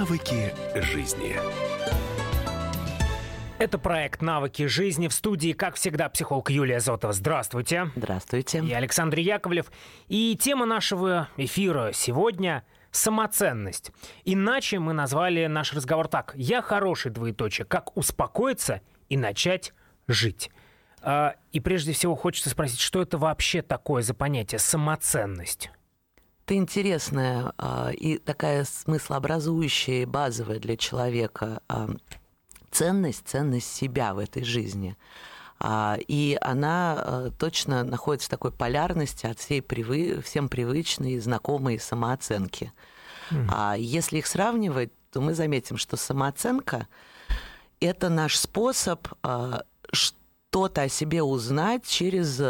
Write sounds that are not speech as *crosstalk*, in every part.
Навыки жизни. Это проект «Навыки жизни» в студии, как всегда, психолог Юлия Зотова. Здравствуйте. Здравствуйте. Я Александр Яковлев. И тема нашего эфира сегодня – самоценность. Иначе мы назвали наш разговор так. «Я хороший, двоеточие. Как успокоиться и начать жить?» а, И прежде всего хочется спросить, что это вообще такое за понятие самоценность? Это интересная а, и такая смыслообразующая, базовая для человека а, ценность, ценность себя в этой жизни. А, и она э, точно находится в такой полярности от всей привы... всем привычной, знакомой самооценки. Mm. А если их сравнивать, то мы заметим, что самооценка – это наш способ а, что-то о себе узнать через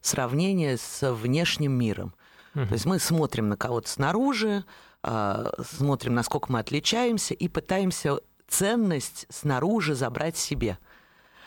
сравнение с внешним миром. Mm-hmm. То есть мы смотрим на кого-то снаружи, а, смотрим, насколько мы отличаемся, и пытаемся ценность снаружи забрать себе.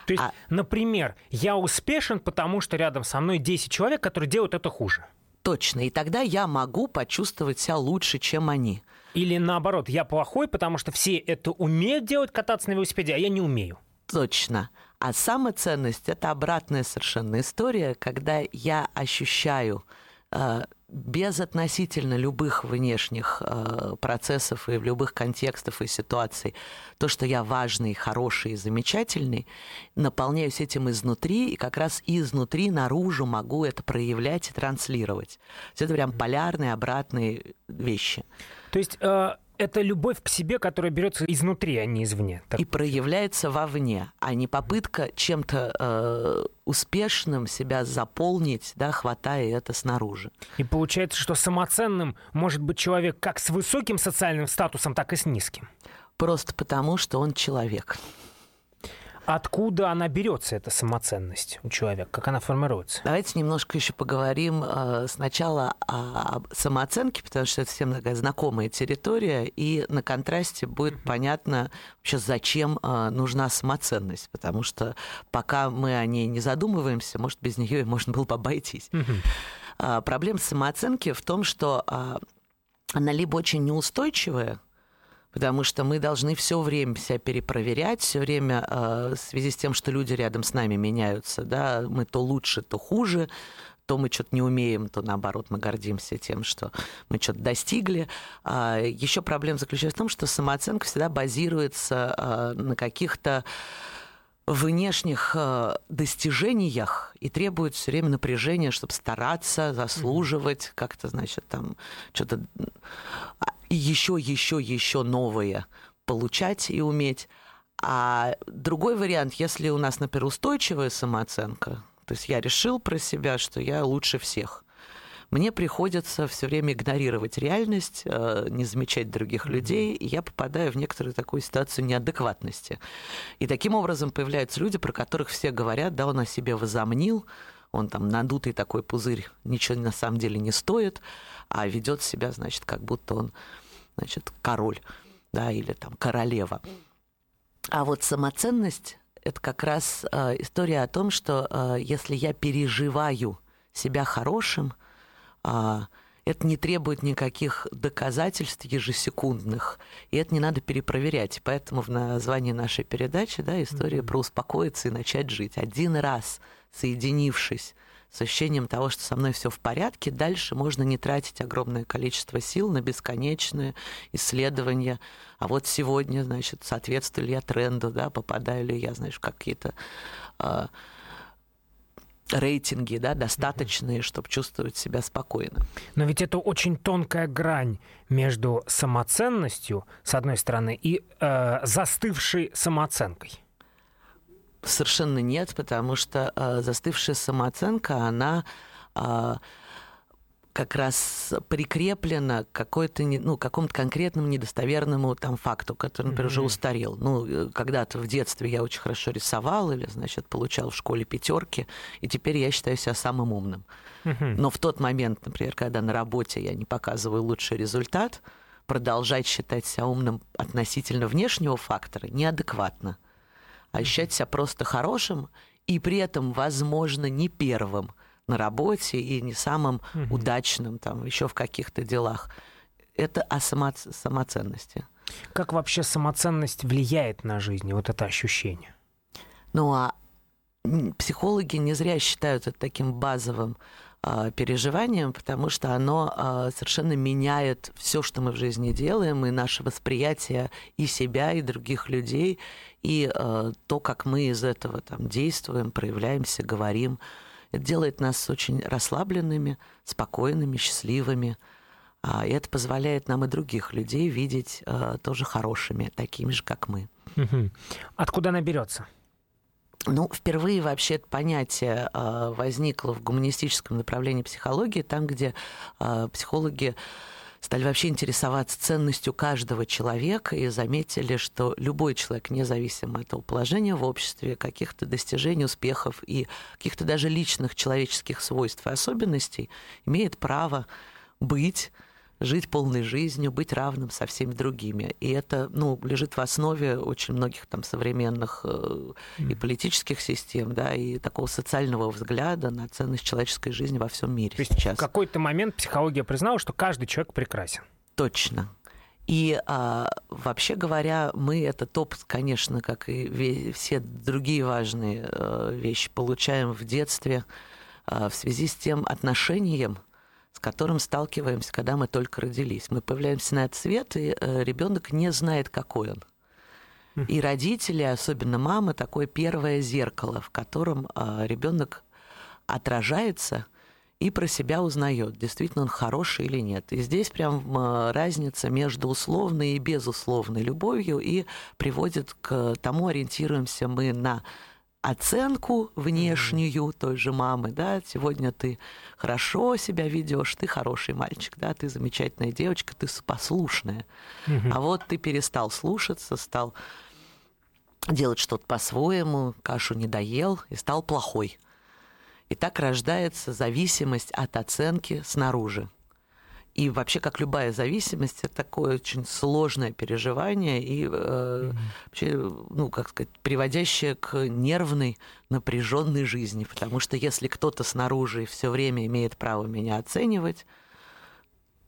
То есть, а... например, я успешен, потому что рядом со мной 10 человек, которые делают это хуже. Точно. И тогда я могу почувствовать себя лучше, чем они. Или наоборот, я плохой, потому что все это умеют делать, кататься на велосипеде, а я не умею. Точно. А самоценность – это обратная совершенно история, когда я ощущаю э, без относительно любых внешних э, процессов и в любых контекстах и ситуаций, то, что я важный, хороший и замечательный, наполняюсь этим изнутри, и как раз изнутри наружу могу это проявлять и транслировать. Это прям полярные, обратные вещи. То есть э, это любовь к себе, которая берется изнутри, а не извне. Так. И проявляется вовне, а не попытка чем-то э, успешным себя заполнить, да, хватая это снаружи. И получается, что самоценным может быть человек как с высоким социальным статусом, так и с низким. Просто потому, что он человек. Откуда она берется, эта самоценность у человека? Как она формируется? Давайте немножко еще поговорим э, сначала о самооценке, потому что это всем такая знакомая территория, и на контрасте будет понятно вообще, зачем э, нужна самоценность, потому что пока мы о ней не задумываемся, может, без нее можно было бы обойтись. А, проблема самооценки в том, что а, она либо очень неустойчивая, потому что мы должны все время себя перепроверять, все время э, в связи с тем, что люди рядом с нами меняются, да, мы то лучше, то хуже, то мы что-то не умеем, то наоборот мы гордимся тем, что мы что-то достигли. А еще проблема заключается в том, что самооценка всегда базируется э, на каких-то внешних э, достижениях и требует все время напряжения, чтобы стараться, заслуживать, как-то, значит, там что-то еще, еще, еще новое получать и уметь. А другой вариант, если у нас, например, устойчивая самооценка, то есть я решил про себя, что я лучше всех, мне приходится все время игнорировать реальность, э, не замечать других людей, и я попадаю в некоторую такую ситуацию неадекватности. И таким образом появляются люди, про которых все говорят, да, он о себе возомнил, он там надутый такой пузырь, ничего на самом деле не стоит, а ведет себя, значит, как будто он, значит, король, да, или там королева. А вот самоценность это как раз э, история о том, что э, если я переживаю себя хорошим, э, это не требует никаких доказательств ежесекундных, и это не надо перепроверять. Поэтому в названии нашей передачи да, история mm-hmm. про успокоиться и начать жить. Один раз соединившись с ощущением того, что со мной все в порядке, дальше можно не тратить огромное количество сил на бесконечные исследования. А вот сегодня, значит, соответствую ли я тренду, да, попадаю ли я, знаешь, в какие-то э, рейтинги, да, достаточные, чтобы чувствовать себя спокойно. Но ведь это очень тонкая грань между самоценностью, с одной стороны, и э, застывшей самооценкой. Совершенно нет, потому что э, застывшая самооценка, она э, как раз прикреплена к какой-то, ну, какому-то конкретному недостоверному там факту, который, например, mm-hmm. уже устарел. Ну, э, когда-то в детстве я очень хорошо рисовал или, значит, получал в школе пятерки, и теперь я считаю себя самым умным. Mm-hmm. Но в тот момент, например, когда на работе я не показываю лучший результат, продолжать считать себя умным относительно внешнего фактора неадекватно ощущать себя просто хорошим и при этом, возможно, не первым на работе и не самым угу. удачным там еще в каких-то делах. Это о само- самоценности. Как вообще самоценность влияет на жизнь, вот это ощущение? Ну а психологи не зря считают это таким базовым э, переживанием, потому что оно э, совершенно меняет все, что мы в жизни делаем, и наше восприятие и себя, и других людей, и э, то, как мы из этого там действуем, проявляемся, говорим. Это делает нас очень расслабленными, спокойными, счастливыми. И это позволяет нам и других людей видеть тоже хорошими, такими же, как мы. Откуда она берется? Ну, впервые вообще это понятие э, возникло в гуманистическом направлении психологии, там, где э, психологи стали вообще интересоваться ценностью каждого человека и заметили, что любой человек, независимо от его положения в обществе, каких-то достижений, успехов и каких-то даже личных человеческих свойств и особенностей, имеет право быть жить полной жизнью, быть равным со всеми другими. И это ну, лежит в основе очень многих там современных э, и политических систем, да, и такого социального взгляда на ценность человеческой жизни во всем мире То есть сейчас. В какой-то момент психология признала, что каждый человек прекрасен. Точно. И а, вообще говоря, мы этот опыт, конечно, как и все другие важные а, вещи, получаем в детстве а, в связи с тем отношением, с которым сталкиваемся, когда мы только родились. Мы появляемся на этот свет, и э, ребенок не знает, какой он. И родители, особенно мама, такое первое зеркало, в котором э, ребенок отражается и про себя узнает, действительно он хороший или нет. И здесь прям э, разница между условной и безусловной любовью и приводит к тому, ориентируемся мы на оценку внешнюю той же мамы, да, сегодня ты хорошо себя ведешь, ты хороший мальчик, да, ты замечательная девочка, ты послушная. А вот ты перестал слушаться, стал делать что-то по-своему, кашу не доел и стал плохой. И так рождается зависимость от оценки снаружи. И вообще, как любая зависимость, это такое очень сложное переживание и э, вообще, ну, как сказать, приводящее к нервной, напряженной жизни. Потому что если кто-то снаружи все время имеет право меня оценивать,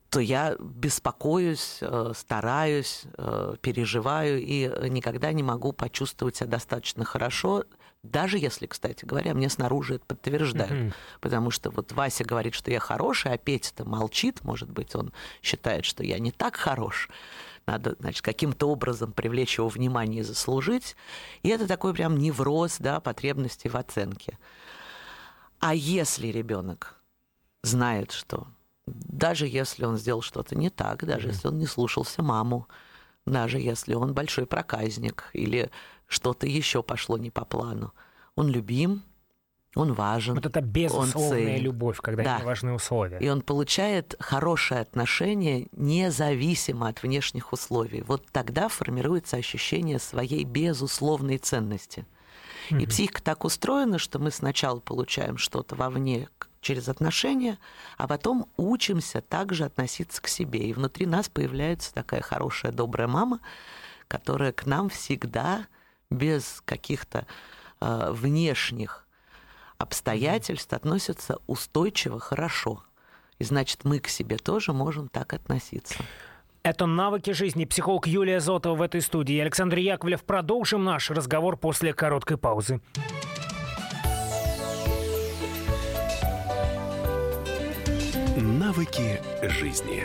то я беспокоюсь, э, стараюсь, э, переживаю и никогда не могу почувствовать себя достаточно хорошо даже если, кстати говоря, мне снаружи это подтверждают. Mm-hmm. Потому что вот Вася говорит, что я хороший, а Петя-то молчит. Может быть, он считает, что я не так хорош. Надо, значит, каким-то образом привлечь его внимание и заслужить. И это такой прям невроз, да, потребности в оценке. А если ребенок знает, что даже если он сделал что-то не так, даже mm-hmm. если он не слушался маму, даже если он большой проказник или что-то еще пошло не по плану. Он любим, он важен. Вот это безусловная он любовь, когда да. не важны условия. И он получает хорошее отношение независимо от внешних условий. Вот тогда формируется ощущение своей безусловной ценности. И психика так устроена, что мы сначала получаем что-то вовне через отношения, а потом учимся также относиться к себе. И внутри нас появляется такая хорошая, добрая мама, которая к нам всегда без каких-то э, внешних обстоятельств относится устойчиво, хорошо. И значит, мы к себе тоже можем так относиться. Это «Навыки жизни». Психолог Юлия Зотова в этой студии. Александр Яковлев. Продолжим наш разговор после короткой паузы. Навыки жизни.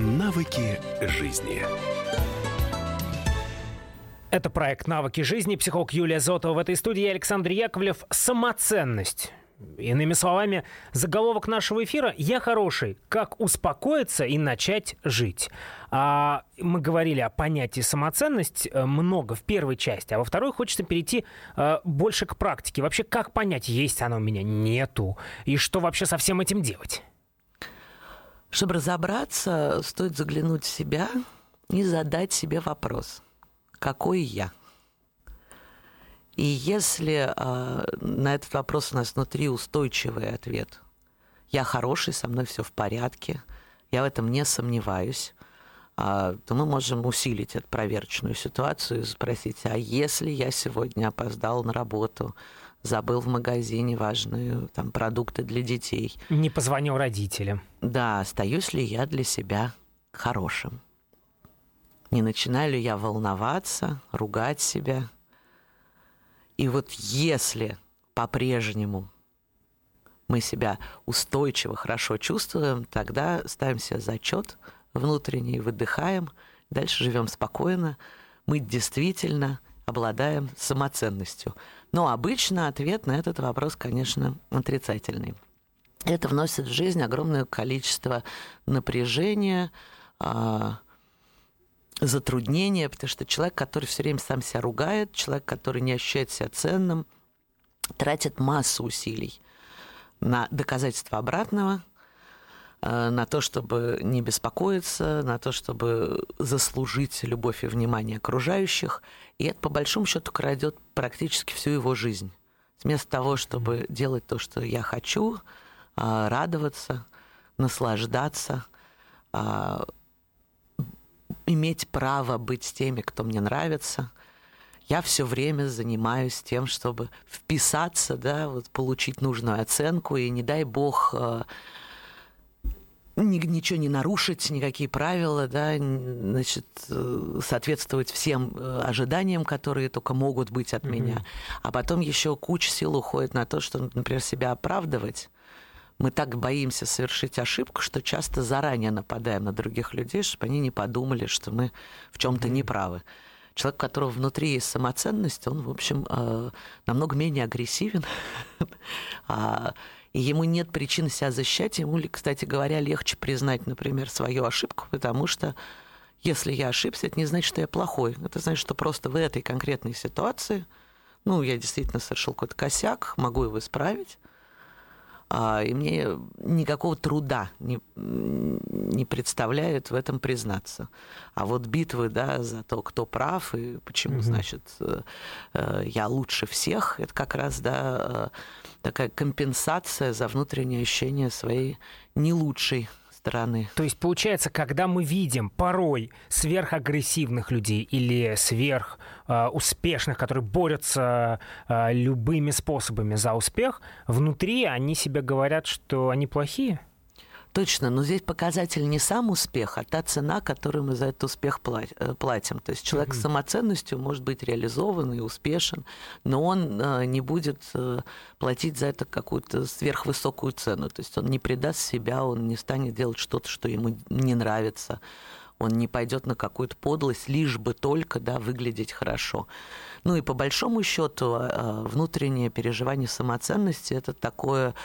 Навыки жизни. Это проект «Навыки жизни». Психолог Юлия Зотова в этой студии. Александр Яковлев. Самоценность. Иными словами, заголовок нашего эфира «Я хороший. Как успокоиться и начать жить». А мы говорили о понятии самоценность э, много в первой части, а во второй хочется перейти э, больше к практике. Вообще, как понять, есть оно у меня, нету, и что вообще со всем этим делать? Чтобы разобраться, стоит заглянуть в себя и задать себе вопрос, какой я? И если э, на этот вопрос у нас внутри устойчивый ответ, я хороший, со мной все в порядке, я в этом не сомневаюсь, а, то мы можем усилить эту проверочную ситуацию и спросить, а если я сегодня опоздал на работу, забыл в магазине важные там, продукты для детей. Не позвонил родителям. Да, остаюсь ли я для себя хорошим? Не начинаю ли я волноваться, ругать себя? И вот если по-прежнему мы себя устойчиво, хорошо чувствуем, тогда ставим себе зачет – внутренний, выдыхаем, дальше живем спокойно. Мы действительно обладаем самоценностью. Но обычно ответ на этот вопрос, конечно, отрицательный. Это вносит в жизнь огромное количество напряжения, а, затруднения, потому что человек, который все время сам себя ругает, человек, который не ощущает себя ценным, тратит массу усилий на доказательство обратного, на то, чтобы не беспокоиться, на то, чтобы заслужить любовь и внимание окружающих. И это, по большому счету, крадет практически всю его жизнь. Вместо того, чтобы делать то, что я хочу, э, радоваться, наслаждаться, э, иметь право быть теми, кто мне нравится, я все время занимаюсь тем, чтобы вписаться, да, вот получить нужную оценку, и не дай бог ничего не нарушить, никакие правила, да, значит, э, соответствовать всем э, ожиданиям, которые только могут быть от mm-hmm. меня. А потом еще куча сил уходит на то, что, например, себя оправдывать. Мы так боимся совершить ошибку, что часто заранее нападаем на других людей, чтобы они не подумали, что мы в чем-то mm-hmm. неправы. Человек, у которого внутри есть самоценность, он, в общем, э, намного менее агрессивен. *laughs* И ему нет причин себя защищать. Ему, кстати говоря, легче признать, например, свою ошибку, потому что если я ошибся, это не значит, что я плохой. Это значит, что просто в этой конкретной ситуации, ну, я действительно совершил какой-то косяк, могу его исправить, и мне никакого труда не, не представляет в этом признаться. А вот битвы, да, за то, кто прав и почему, угу. значит, э, э, я лучше всех, это как раз, да, э, такая компенсация за внутреннее ощущение своей не лучшей стороны. То есть получается, когда мы видим порой сверхагрессивных людей или сверх э, успешных, которые борются э, любыми способами за успех, внутри они себе говорят, что они плохие? Точно, но здесь показатель не сам успех, а та цена, которую мы за этот успех э, платим. То есть человек с самоценностью может быть реализован и успешен, но он э, не будет э, платить за это какую-то сверхвысокую цену. То есть он не предаст себя, он не станет делать что-то, что ему не нравится. Он не пойдет на какую-то подлость, лишь бы только да, выглядеть хорошо. Ну и по большому счету внутреннее переживание самоценности это такое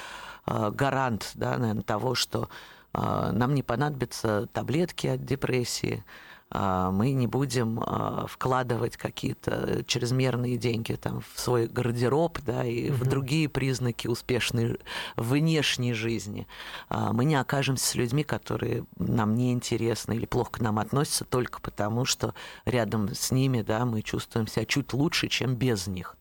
гарант да, наверное, того, что э, нам не понадобятся таблетки от депрессии, э, мы не будем вкладывать какие-то чрезмерные деньги там, в свой гардероб да, и угу. в другие признаки успешной внешней жизни. Мы не окажемся с людьми, которые нам не интересны или плохо к нам относятся только потому, что рядом с ними да, мы чувствуем себя чуть лучше, чем без них.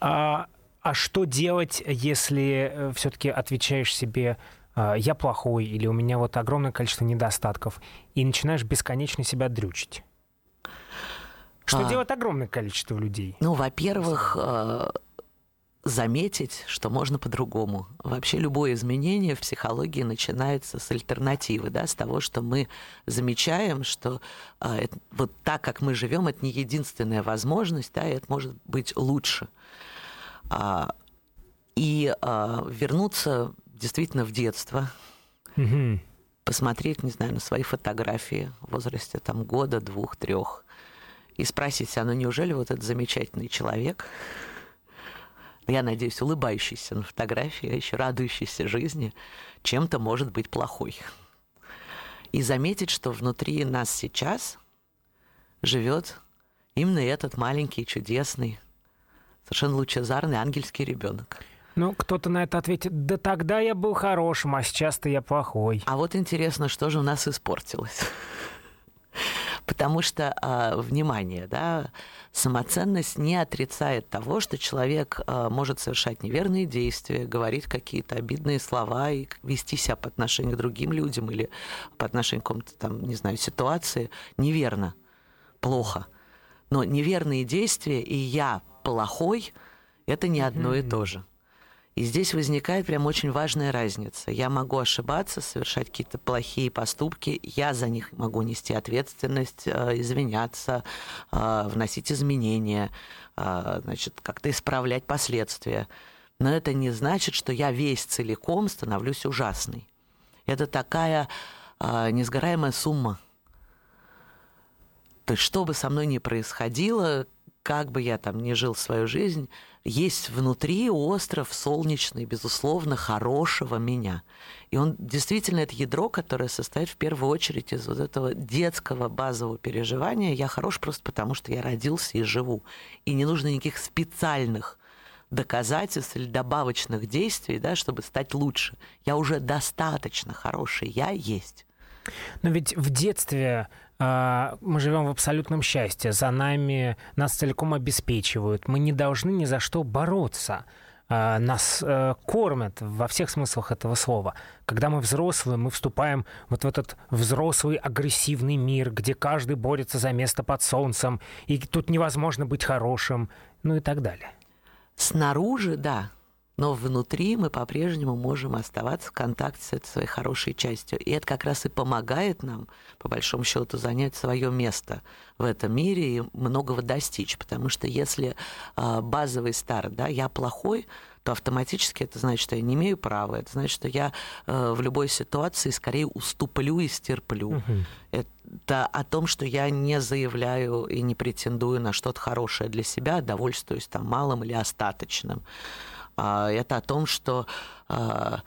А а что делать, если э, все-таки отвечаешь себе «А, я плохой или у меня вот огромное количество недостатков, и начинаешь бесконечно себя дрючить? Что а, делает огромное количество людей? Ну, во-первых, э, заметить, что можно по-другому. Вообще любое изменение в психологии начинается с альтернативы, да, с того, что мы замечаем, что э, вот так, как мы живем, это не единственная возможность, да, и это может быть лучше. А, и а, вернуться действительно в детство, угу. посмотреть, не знаю, на свои фотографии в возрасте там года, двух, трех, и спросить себя, ну неужели вот этот замечательный человек, я надеюсь, улыбающийся на фотографии, еще радующийся жизни, чем-то может быть плохой. И заметить, что внутри нас сейчас живет именно этот маленький, чудесный, совершенно лучезарный ангельский ребенок. Ну, кто-то на это ответит, да тогда я был хорошим, а сейчас-то я плохой. А вот интересно, что же у нас испортилось. Потому что, э, внимание, да, самоценность не отрицает того, что человек э, может совершать неверные действия, говорить какие-то обидные слова и вести себя по отношению к другим людям или по отношению к какому-то там, не знаю, ситуации неверно, плохо. Но неверные действия и я плохой – это не одно и то же. И здесь возникает прям очень важная разница. Я могу ошибаться, совершать какие-то плохие поступки, я за них могу нести ответственность, э, извиняться, э, вносить изменения, э, значит, как-то исправлять последствия. Но это не значит, что я весь целиком становлюсь ужасной. Это такая несгораемая сумма. То есть, что бы со мной ни происходило, как бы я там ни жил свою жизнь, есть внутри остров солнечный, безусловно, хорошего меня. И он действительно это ядро, которое состоит в первую очередь из вот этого детского базового переживания. Я хорош просто потому, что я родился и живу. И не нужно никаких специальных доказательств или добавочных действий, да, чтобы стать лучше. Я уже достаточно хороший, я есть. Но ведь в детстве а, мы живем в абсолютном счастье, за нами нас целиком обеспечивают, мы не должны ни за что бороться. А, нас э, кормят во всех смыслах этого слова. Когда мы взрослые, мы вступаем вот в этот взрослый агрессивный мир, где каждый борется за место под солнцем, и тут невозможно быть хорошим, ну и так далее. Снаружи, да, но внутри мы по-прежнему можем оставаться в контакте с этой своей хорошей частью. И это как раз и помогает нам, по большому счету, занять свое место в этом мире и многого достичь. Потому что если э, базовый старт, да, я плохой, то автоматически это значит, что я не имею права. Это значит, что я э, в любой ситуации скорее уступлю и стерплю. Угу. Это о том, что я не заявляю и не претендую на что-то хорошее для себя, довольствуюсь там малым или остаточным. А, это о том, что а,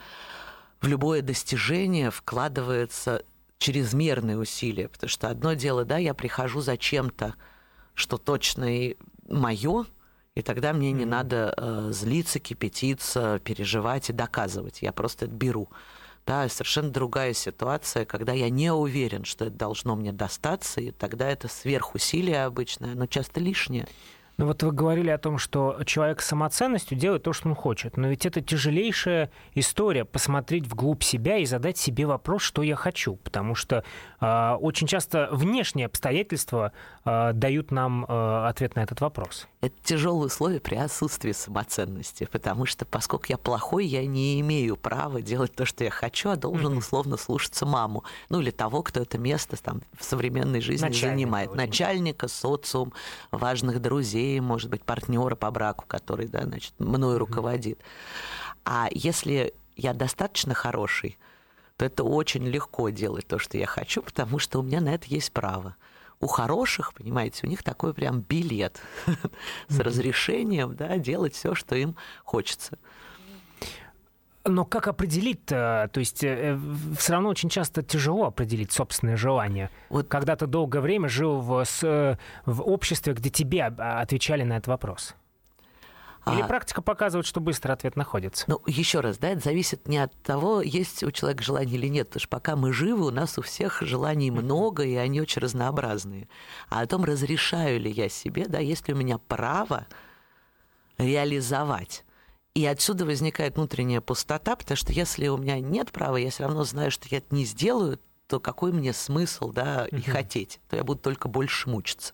в любое достижение вкладывается чрезмерные усилия, потому что одно дело, да, я прихожу за чем-то, что точно и мое, и тогда мне не надо э, злиться, кипятиться, переживать и доказывать. Я просто это беру. Да, совершенно другая ситуация, когда я не уверен, что это должно мне достаться, и тогда это сверхусилие обычное, но часто лишнее. Ну вот вы говорили о том, что человек с самоценностью делает то, что он хочет. Но ведь это тяжелейшая история посмотреть вглубь себя и задать себе вопрос, что я хочу. Потому что э, очень часто внешние обстоятельства дают нам э, ответ на этот вопрос. Это тяжелые условия при отсутствии самоценности. Потому что поскольку я плохой, я не имею права делать то, что я хочу, а должен условно слушаться маму. Ну или того, кто это место там, в современной жизни Начальника, занимает. Начальника, социум, важных друзей может быть, партнера по браку, который, да, значит, мною руководит. А если я достаточно хороший, то это очень легко делать то, что я хочу, потому что у меня на это есть право. У хороших, понимаете, у них такой прям билет *laughs* с разрешением да, делать все, что им хочется. Но как определить-то? То есть э, все равно очень часто тяжело определить собственное желание. Вот. Когда ты долгое время жил в, с, в обществе, где тебе отвечали на этот вопрос. Или а... практика показывает, что быстро ответ находится? Ну, еще раз, да, это зависит не от того, есть у человека желание или нет. Потому что пока мы живы, у нас у всех желаний много, и они очень разнообразные. А о том, разрешаю ли я себе, да, есть ли у меня право реализовать и отсюда возникает внутренняя пустота, потому что если у меня нет права, я все равно знаю, что я это не сделаю, то какой мне смысл, да, и угу. хотеть? То я буду только больше мучиться.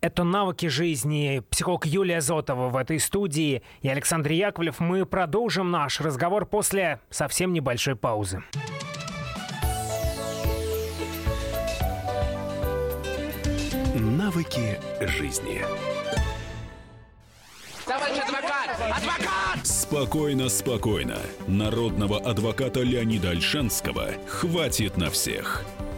Это навыки жизни. Психолог Юлия Зотова в этой студии и Александр Яковлев. Мы продолжим наш разговор после совсем небольшой паузы. Навыки жизни. Товарищ адвокат! Адвокат! Спокойно, спокойно. Народного адвоката Леонида Альшанского хватит на всех.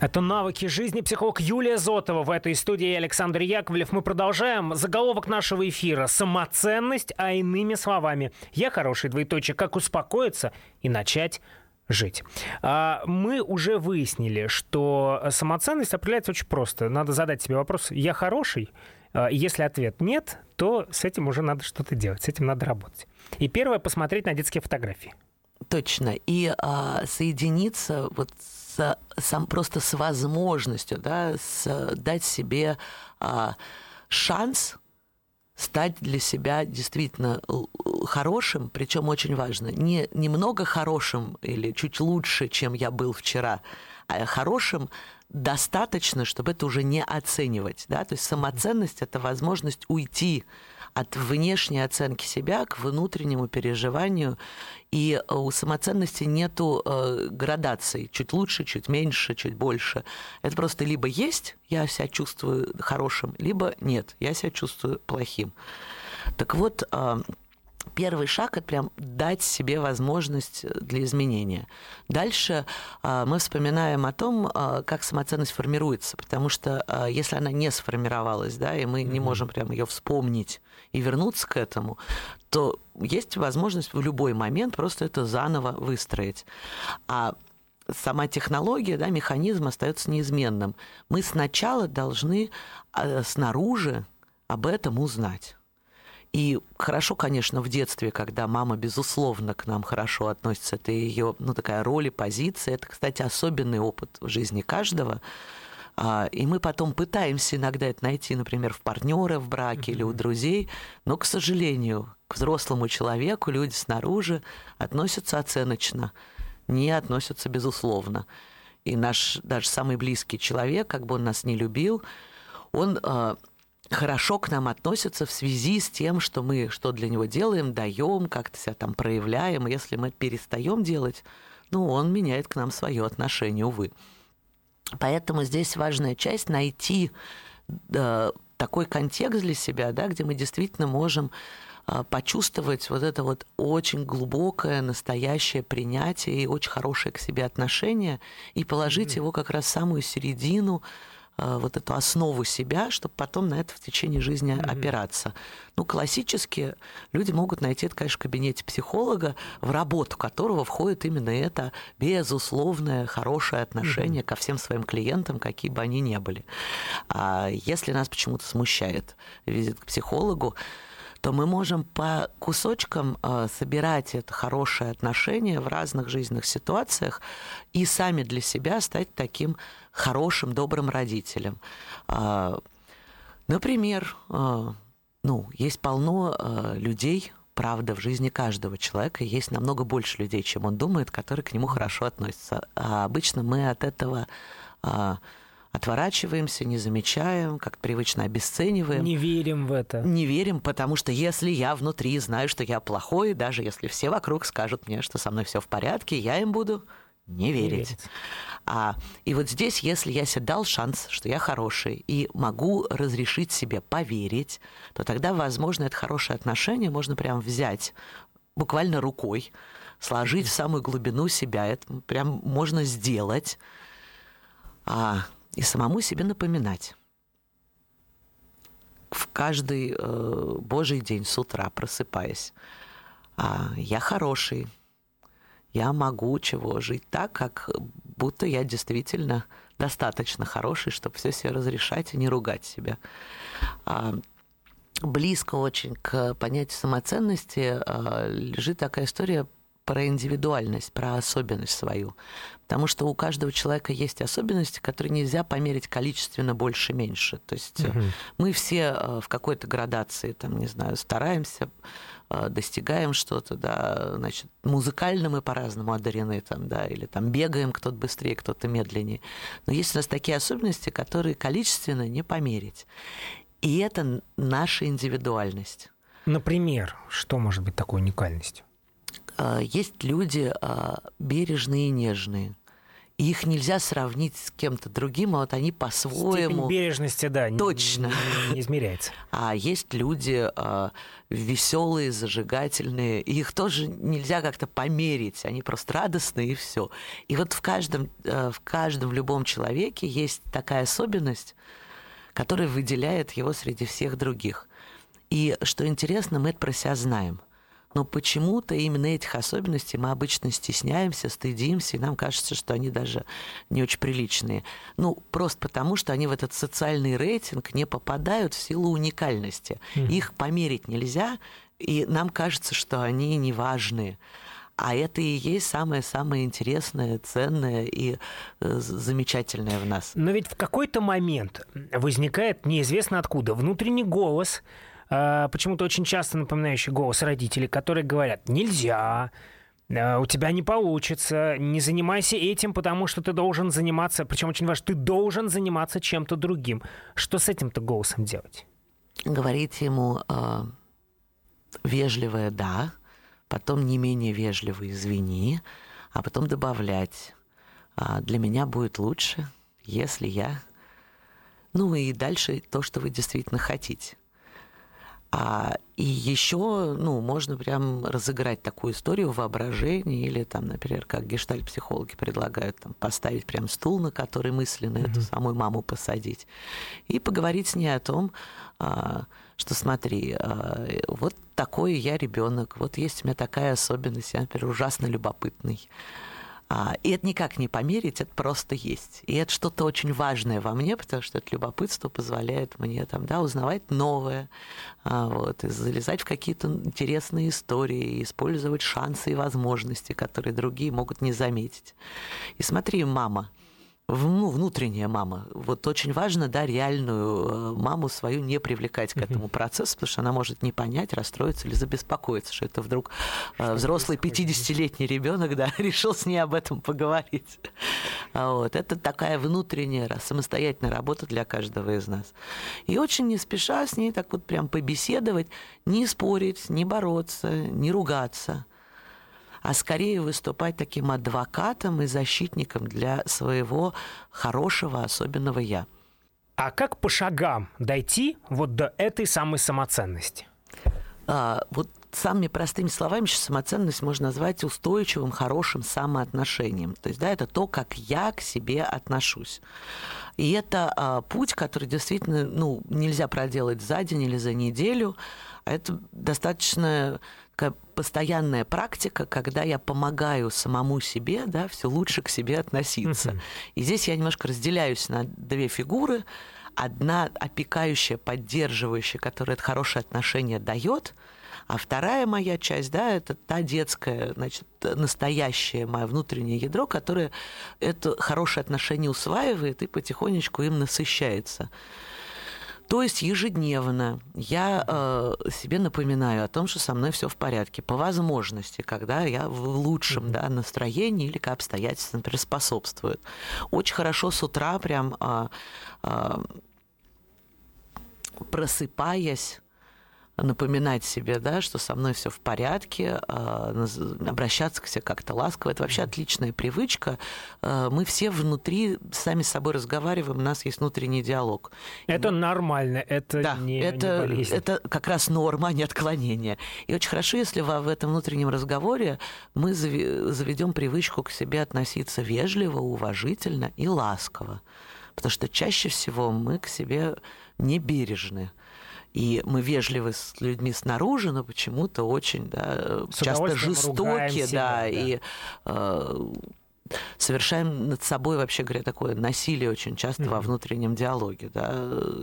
Это «Навыки жизни». Психолог Юлия Зотова. В этой студии Александр Яковлев. Мы продолжаем. Заголовок нашего эфира «Самоценность», а иными словами. Я хороший, двоеточие. Как успокоиться и начать жить. А, мы уже выяснили, что самоценность определяется очень просто. Надо задать себе вопрос «Я хороший?» а, Если ответ «нет», то с этим уже надо что-то делать, с этим надо работать. И первое – посмотреть на детские фотографии. Точно. И а, соединиться вот с, сам, просто с возможностью, да, с, дать себе а, шанс стать для себя действительно хорошим, причем очень важно, не немного хорошим или чуть лучше, чем я был вчера, а хорошим достаточно, чтобы это уже не оценивать. Да? То есть самоценность – это возможность уйти от внешней оценки себя к внутреннему переживанию. И э, у самоценности нету э, градаций. Чуть лучше, чуть меньше, чуть больше. Это просто либо есть, я себя чувствую хорошим, либо нет, я себя чувствую плохим. Так вот, э, первый шаг это прям дать себе возможность для изменения. Дальше а, мы вспоминаем о том, а, как самоценность формируется, потому что а, если она не сформировалась, да, и мы не можем прям ее вспомнить и вернуться к этому, то есть возможность в любой момент просто это заново выстроить. А сама технология, да, механизм остается неизменным. Мы сначала должны снаружи об этом узнать. И хорошо, конечно, в детстве, когда мама, безусловно, к нам хорошо относится, это ее, ну, такая роль и позиция. Это, кстати, особенный опыт в жизни каждого. А, и мы потом пытаемся иногда это найти, например, в партнера в браке mm-hmm. или у друзей, но, к сожалению, к взрослому человеку люди снаружи относятся оценочно, не относятся безусловно. И наш даже самый близкий человек, как бы он нас не любил, он а, хорошо к нам относится в связи с тем, что мы что для него делаем, даем, как-то себя там проявляем. Если мы перестаем делать, ну, он меняет к нам свое отношение, увы. Поэтому здесь важная часть найти э, такой контекст для себя, да, где мы действительно можем э, почувствовать вот это вот очень глубокое, настоящее принятие и очень хорошее к себе отношение и положить mm-hmm. его как раз в самую середину вот эту основу себя, чтобы потом на это в течение жизни mm-hmm. опираться. Ну, классически люди могут найти это, конечно, в кабинете психолога, в работу которого входит именно это безусловное хорошее отношение mm-hmm. ко всем своим клиентам, какие бы они ни были. А если нас почему-то смущает визит к психологу, то мы можем по кусочкам э, собирать это хорошее отношение в разных жизненных ситуациях и сами для себя стать таким хорошим, добрым родителем. А, например, э, ну, есть полно э, людей, правда, в жизни каждого человека есть намного больше людей, чем он думает, которые к нему хорошо относятся. А обычно мы от этого отворачиваемся, не замечаем, как привычно обесцениваем. Не верим в это. Не верим, потому что если я внутри знаю, что я плохой, даже если все вокруг скажут мне, что со мной все в порядке, я им буду не верить. Не верить. А, и вот здесь, если я себе дал шанс, что я хороший, и могу разрешить себе поверить, то тогда, возможно, это хорошее отношение можно прям взять буквально рукой, сложить в самую глубину себя. Это прям можно сделать. А, и самому себе напоминать. В каждый э, Божий день с утра просыпаясь. А, я хороший. Я могу чего жить так, как будто я действительно достаточно хороший, чтобы все себе разрешать и не ругать себя. А, близко очень к понятию самоценности а, лежит такая история про индивидуальность, про особенность свою. Потому что у каждого человека есть особенности, которые нельзя померить количественно больше-меньше. То есть угу. мы все э, в какой-то градации, там, не знаю, стараемся, э, достигаем что-то, да, значит, музыкально мы по-разному одарены, там, да, или там бегаем кто-то быстрее, кто-то медленнее. Но есть у нас такие особенности, которые количественно не померить. И это наша индивидуальность. Например, что может быть такой уникальностью? есть люди бережные и нежные. И их нельзя сравнить с кем-то другим, а вот они по-своему... Степень бережности, да, Точно. Не, не измеряется. *laughs* А есть люди э, веселые, зажигательные, и их тоже нельзя как-то померить, они просто радостные и все. И вот в каждом, э, в каждом, в любом человеке есть такая особенность, которая выделяет его среди всех других. И что интересно, мы это про себя знаем – но почему-то именно этих особенностей мы обычно стесняемся, стыдимся, и нам кажется, что они даже не очень приличные. Ну, просто потому, что они в этот социальный рейтинг не попадают в силу уникальности. Mm. Их померить нельзя, и нам кажется, что они неважные. А это и есть самое-самое интересное, ценное и э, замечательное в нас. Но ведь в какой-то момент возникает неизвестно откуда внутренний голос, а, почему-то очень часто напоминающий голос родителей, которые говорят, нельзя, а, у тебя не получится, не занимайся этим, потому что ты должен заниматься, причем очень важно, ты должен заниматься чем-то другим. Что с этим-то голосом делать? Говорить ему э, вежливое «да», потом не менее вежливое «извини», а потом добавлять «для меня будет лучше, если я...» Ну и дальше то, что вы действительно хотите. А, и еще, ну, можно прям разыграть такую историю воображения, или там, например, как гештальт-психологи предлагают, там, поставить прям стул, на который мысленно mm-hmm. эту самую маму посадить, и поговорить с ней о том, а, что смотри, а, вот такой я ребенок, вот есть у меня такая особенность, я, например, ужасно любопытный. А, и это никак не померить, это просто есть. И это что-то очень важное во мне, потому что это любопытство позволяет мне там, да, узнавать новое, а, вот, и залезать в какие-то интересные истории, использовать шансы и возможности, которые другие могут не заметить. И смотри, мама, ну, внутренняя мама. Вот очень важно, да, реальную э, маму свою не привлекать к этому процессу, потому что она может не понять, расстроиться или забеспокоиться, что это вдруг э, что взрослый 50-летний ребенок, да, *laughs* решил с ней об этом поговорить. А вот. Это такая внутренняя самостоятельная работа для каждого из нас. И очень не спеша с ней так вот прям побеседовать, не спорить, не бороться, не ругаться – а скорее выступать таким адвокатом и защитником для своего хорошего, особенного «я». А как по шагам дойти вот до этой самой самоценности? А, вот самыми простыми словами сейчас самоценность можно назвать устойчивым, хорошим самоотношением. То есть, да, это то, как я к себе отношусь. И это а, путь, который действительно, ну, нельзя проделать за день или за неделю. А это достаточно такая постоянная практика, когда я помогаю самому себе, да, все лучше к себе относиться. Uh-huh. И здесь я немножко разделяюсь на две фигуры. Одна опекающая, поддерживающая, которая это хорошее отношение дает, а вторая моя часть, да, это та детская, значит, настоящее мое внутреннее ядро, которое это хорошее отношение усваивает и потихонечку им насыщается. То есть ежедневно я э, себе напоминаю о том, что со мной все в порядке, по возможности, когда я в лучшем да, настроении или как обстоятельства, например, способствуют. Очень хорошо с утра прям э, э, просыпаясь, напоминать себе, да, что со мной все в порядке, а, обращаться к себе как-то ласково. Это вообще отличная привычка. А, мы все внутри сами с собой разговариваем, у нас есть внутренний диалог. Это мы... нормально, это да, не, это, не болезнь. Это как раз норма, а не отклонение. И очень хорошо, если в этом внутреннем разговоре мы заведем привычку к себе относиться вежливо, уважительно и ласково. Потому что чаще всего мы к себе не бережны и мы вежливы с людьми снаружи, но почему-то очень да, часто жестоки, да, да, и э, совершаем над собой, вообще говоря, такое насилие очень часто mm-hmm. во внутреннем диалоге, да,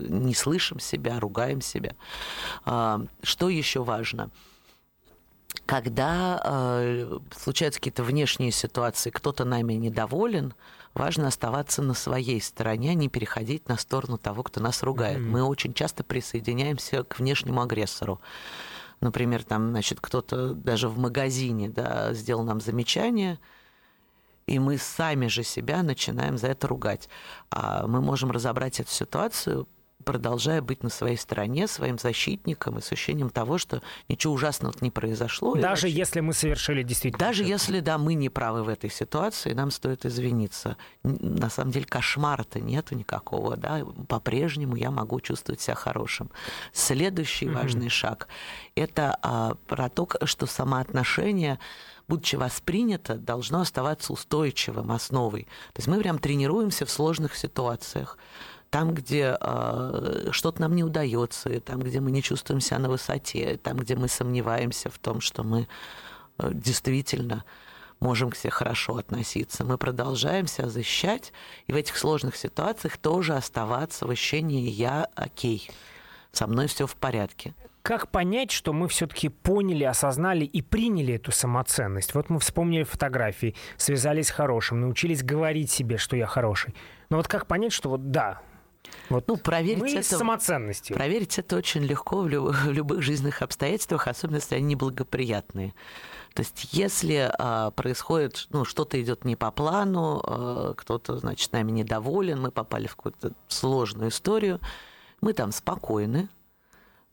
не слышим себя, ругаем себя. А, что еще важно? Когда э, случаются какие-то внешние ситуации, кто-то нами недоволен, важно оставаться на своей стороне, а не переходить на сторону того, кто нас ругает. Mm-hmm. Мы очень часто присоединяемся к внешнему агрессору. Например, там, значит, кто-то даже в магазине да, сделал нам замечание, и мы сами же себя начинаем за это ругать. А мы можем разобрать эту ситуацию продолжая быть на своей стороне, своим защитником и с ощущением того, что ничего ужасного не произошло. Даже вообще... если мы совершили действительно. Даже это. если, да, мы не правы в этой ситуации, нам стоит извиниться. На самом деле кошмара-то нету никакого, да, по-прежнему я могу чувствовать себя хорошим. Следующий mm-hmm. важный шаг – это а, про то, что самоотношение будучи воспринято, должно оставаться устойчивым основой. То есть мы прям тренируемся в сложных ситуациях. Там, где э, что-то нам не удается, там, где мы не чувствуем себя на высоте, там, где мы сомневаемся в том, что мы э, действительно можем к себе хорошо относиться. Мы продолжаем себя защищать, и в этих сложных ситуациях тоже оставаться в ощущении «я окей» со мной все в порядке. Как понять, что мы все-таки поняли, осознали и приняли эту самоценность? Вот мы вспомнили фотографии, связались с хорошим, научились говорить себе, что я хороший. Но вот как понять, что вот да, вот ну, проверить мы это, с самоценностью. Проверить это очень легко в, люб, *laughs* в любых жизненных обстоятельствах, особенно если они неблагоприятные. То есть, если а, происходит, ну, что-то идет не по плану, а, кто-то, значит, нами недоволен, мы попали в какую-то сложную историю, мы там спокойны,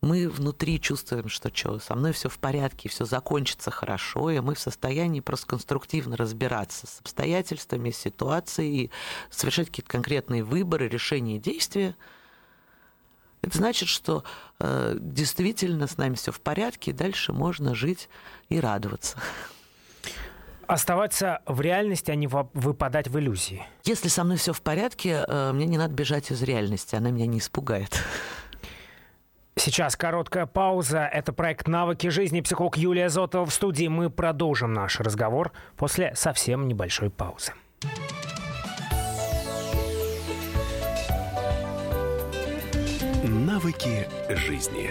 мы внутри чувствуем, что что, со мной все в порядке, все закончится хорошо, и мы в состоянии просто конструктивно разбираться с обстоятельствами, ситуацией, совершать какие-то конкретные выборы, решения, действия. Это значит, что э, действительно с нами все в порядке, и дальше можно жить и радоваться. Оставаться в реальности, а не выпадать в иллюзии. Если со мной все в порядке, э, мне не надо бежать из реальности, она меня не испугает. Сейчас короткая пауза. Это проект «Навыки жизни». Психолог Юлия Зотова в студии. Мы продолжим наш разговор после совсем небольшой паузы. Навыки жизни.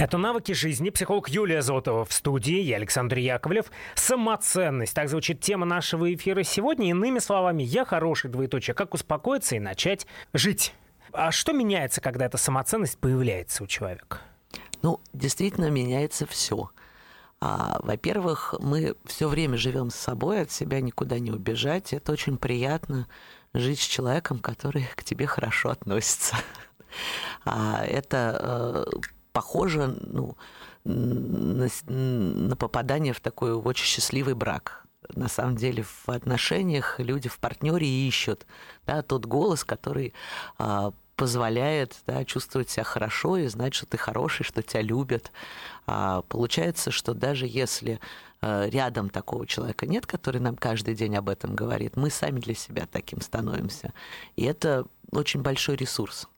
Это «Навыки жизни». Психолог Юлия Зотова в студии. Я Александр Яковлев. Самоценность. Так звучит тема нашего эфира сегодня. Иными словами, я хороший, двоеточие. Как успокоиться и начать жить. А что меняется, когда эта самоценность появляется у человека? Ну, действительно меняется все. А, во-первых, мы все время живем с собой, от себя никуда не убежать. Это очень приятно жить с человеком, который к тебе хорошо относится. А, это э, похоже ну, на, на попадание в такой очень счастливый брак. На самом деле в отношениях люди в партнере ищут да, тот голос, который а, позволяет да, чувствовать себя хорошо и знать, что ты хороший, что тебя любят. А, получается, что даже если а, рядом такого человека нет, который нам каждый день об этом говорит, мы сами для себя таким становимся. И это очень большой ресурс.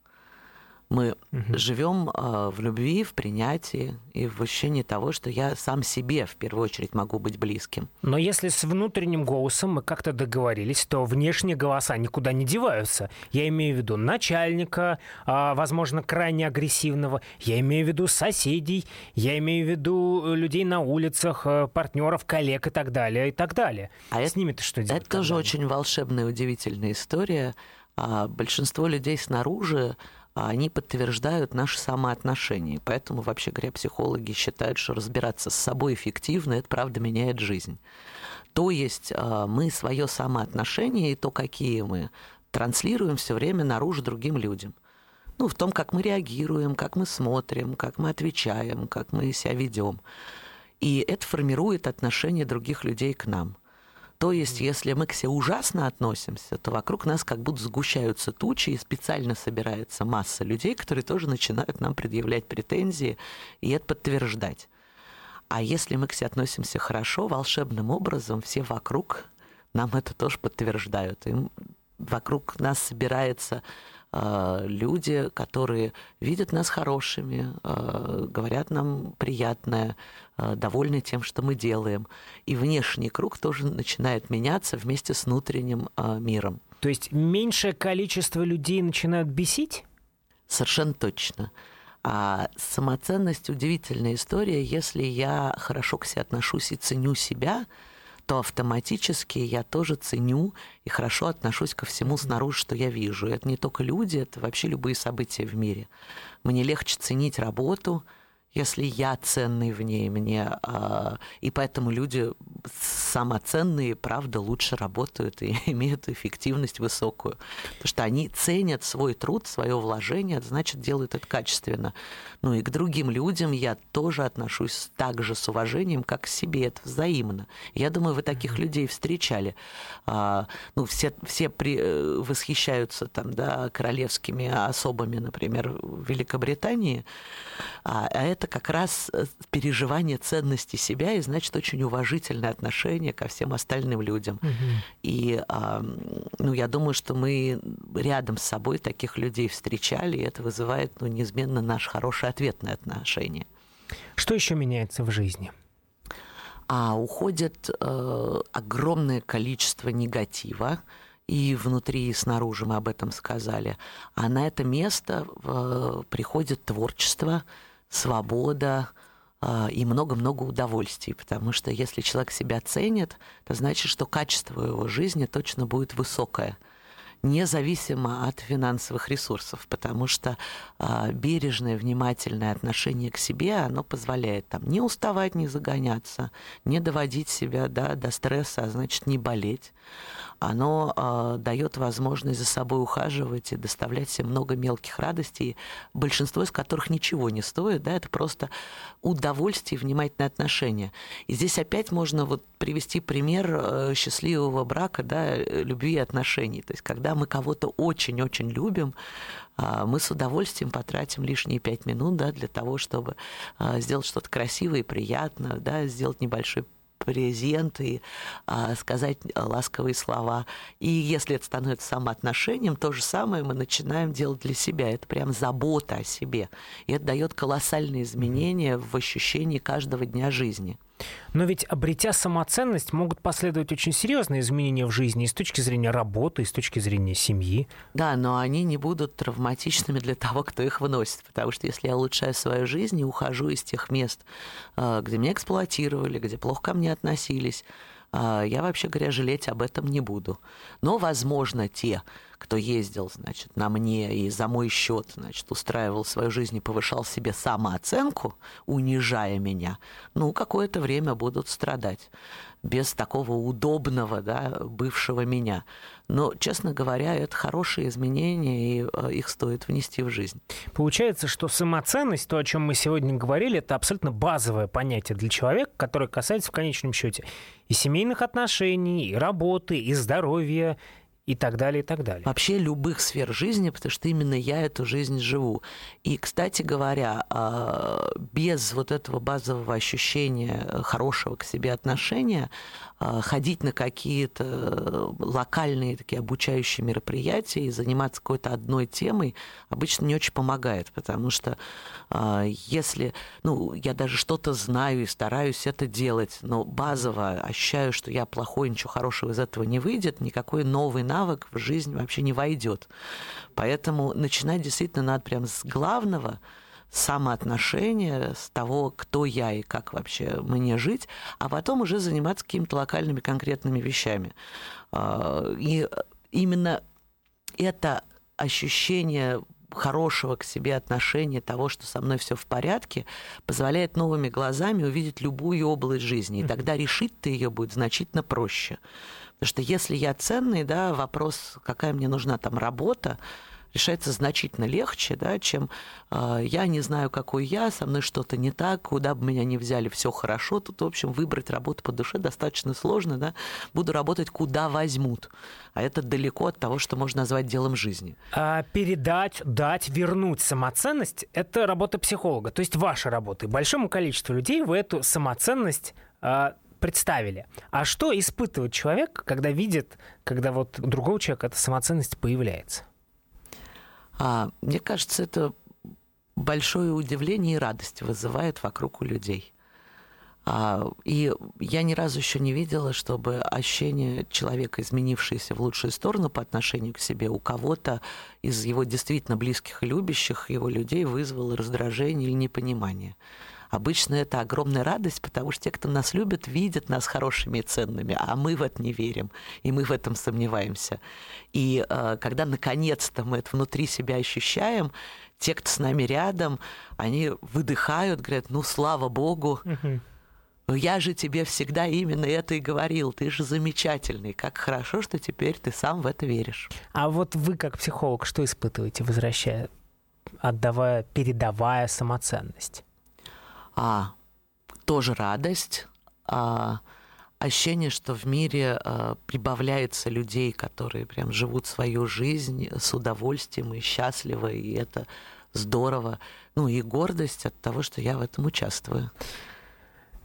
Мы угу. живем э, в любви, в принятии и в ощущении того, что я сам себе в первую очередь могу быть близким. Но если с внутренним голосом мы как-то договорились, то внешние голоса никуда не деваются. Я имею в виду начальника, э, возможно, крайне агрессивного, я имею в виду соседей, я имею в виду э, людей на улицах, э, партнеров, коллег и так далее, и так далее. А с ними-то что делать? Это тоже очень волшебная, удивительная история. А большинство людей снаружи а они подтверждают наши самоотношения. Поэтому, вообще говоря, психологи считают, что разбираться с собой эффективно, это правда меняет жизнь. То есть а, мы свое самоотношение и то, какие мы транслируем все время наружу другим людям. Ну, в том, как мы реагируем, как мы смотрим, как мы отвечаем, как мы себя ведем. И это формирует отношение других людей к нам. То есть, если мы к себе ужасно относимся, то вокруг нас как будто сгущаются тучи, и специально собирается масса людей, которые тоже начинают нам предъявлять претензии и это подтверждать. А если мы к себе относимся хорошо, волшебным образом, все вокруг нам это тоже подтверждают. И вокруг нас собирается люди, которые видят нас хорошими, э, говорят нам приятное, э, довольны тем, что мы делаем. И внешний круг тоже начинает меняться вместе с внутренним миром. То есть меньшее количество людей начинают бесить? Совершенно точно. А самоценность удивительная история. Если я хорошо к себе отношусь и ценю себя, то автоматически я тоже ценю и хорошо отношусь ко всему снаружи, что я вижу. И это не только люди, это вообще любые события в мире. Мне легче ценить работу, если я ценный в ней мне. А, и поэтому люди самоценные, правда, лучше работают и *laughs* имеют эффективность высокую. Потому что они ценят свой труд, свое вложение, значит, делают это качественно. Ну и к другим людям я тоже отношусь так же с уважением, как к себе. Это взаимно. Я думаю, вы таких людей встречали. А, ну, все, все при, э, восхищаются там, да, королевскими особами, например, в Великобритании. А, а это как раз э, переживание ценности себя и, значит, очень уважительное отношение ко всем остальным людям. Угу. И, ну, я думаю, что мы рядом с собой таких людей встречали, и это вызывает, ну, неизменно наш хороший ответное отношение. Что еще меняется в жизни? А уходит э, огромное количество негатива, и внутри, и снаружи мы об этом сказали. А на это место э, приходит творчество, свобода э, и много-много удовольствий, потому что если человек себя ценит, это значит, что качество его жизни точно будет высокое – независимо от финансовых ресурсов, потому что а, бережное, внимательное отношение к себе, оно позволяет там не уставать, не загоняться, не доводить себя да, до стресса, а значит не болеть. Оно э, дает возможность за собой ухаживать и доставлять себе много мелких радостей, большинство из которых ничего не стоит, да, это просто удовольствие и внимательное отношение. И здесь опять можно вот привести пример э, счастливого брака, да, любви и отношений. То есть когда мы кого-то очень-очень любим, а, мы с удовольствием потратим лишние пять минут да, для того, чтобы а, сделать что-то красивое и приятное, да, сделать небольшой презент и а, сказать ласковые слова. И если это становится самоотношением, то же самое мы начинаем делать для себя. Это прям забота о себе. И это дает колоссальные изменения в ощущении каждого дня жизни. Но ведь, обретя самоценность, могут последовать очень серьезные изменения в жизни и с точки зрения работы, и с точки зрения семьи. Да, но они не будут травматичными для того, кто их выносит. Потому что если я улучшаю свою жизнь и ухожу из тех мест, э, где меня эксплуатировали, где плохо ко мне относились, я, вообще говоря, жалеть об этом не буду. Но, возможно, те, кто ездил, значит, на мне и за мой счет, значит, устраивал свою жизнь и повышал себе самооценку, унижая меня, ну, какое-то время будут страдать без такого удобного, да, бывшего меня. Но, честно говоря, это хорошие изменения, и э, их стоит внести в жизнь. Получается, что самоценность, то, о чем мы сегодня говорили, это абсолютно базовое понятие для человека, которое касается в конечном счете и семейных отношений, и работы, и здоровья, и так далее, и так далее. Вообще любых сфер жизни, потому что именно я эту жизнь живу. И, кстати говоря, а, без вот этого базового ощущения хорошего к себе отношения ходить на какие-то локальные такие обучающие мероприятия и заниматься какой-то одной темой обычно не очень помогает, потому что а, если, ну, я даже что-то знаю и стараюсь это делать, но базово ощущаю, что я плохой, ничего хорошего из этого не выйдет, никакой новый навык в жизнь вообще не войдет. Поэтому начинать действительно надо прям с главного, самоотношения, с того, кто я и как вообще мне жить, а потом уже заниматься какими-то локальными конкретными вещами. А, и именно это ощущение хорошего к себе отношения, того, что со мной все в порядке, позволяет новыми глазами увидеть любую область жизни. И тогда решить-то ее будет значительно проще. Потому что если я ценный, да, вопрос, какая мне нужна там работа, решается значительно легче, да, чем э, я не знаю, какой я, со мной что-то не так, куда бы меня ни взяли, все хорошо. Тут, в общем, выбрать работу по душе достаточно сложно, да. Буду работать, куда возьмут. А это далеко от того, что можно назвать делом жизни. А передать, дать, вернуть самоценность – это работа психолога, то есть ваша работа. И большому количеству людей вы эту самоценность а, представили. А что испытывает человек, когда видит, когда вот у другого человека эта самоценность появляется? А, мне кажется, это большое удивление и радость вызывает вокруг у людей. А, и я ни разу еще не видела, чтобы ощущение человека, изменившееся в лучшую сторону по отношению к себе, у кого-то из его действительно близких и любящих его людей вызвало раздражение или непонимание. Обычно это огромная радость, потому что те, кто нас любит, видят нас хорошими и ценными, а мы в это не верим, и мы в этом сомневаемся. И э, когда наконец-то мы это внутри себя ощущаем, те, кто с нами рядом, они выдыхают, говорят, ну слава богу, ну я же тебе всегда именно это и говорил, ты же замечательный, как хорошо, что теперь ты сам в это веришь. А вот вы как психолог что испытываете, возвращая, отдавая, передавая самоценность? А, тоже радость, а, ощущение, что в мире а, прибавляется людей, которые прям живут свою жизнь с удовольствием и счастливо, и это здорово. Ну и гордость от того, что я в этом участвую.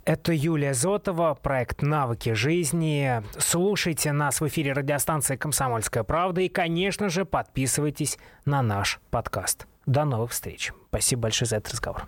Это Юлия Зотова, проект «Навыки жизни». Слушайте нас в эфире радиостанции «Комсомольская правда» и, конечно же, подписывайтесь на наш подкаст. До новых встреч. Спасибо большое за этот разговор.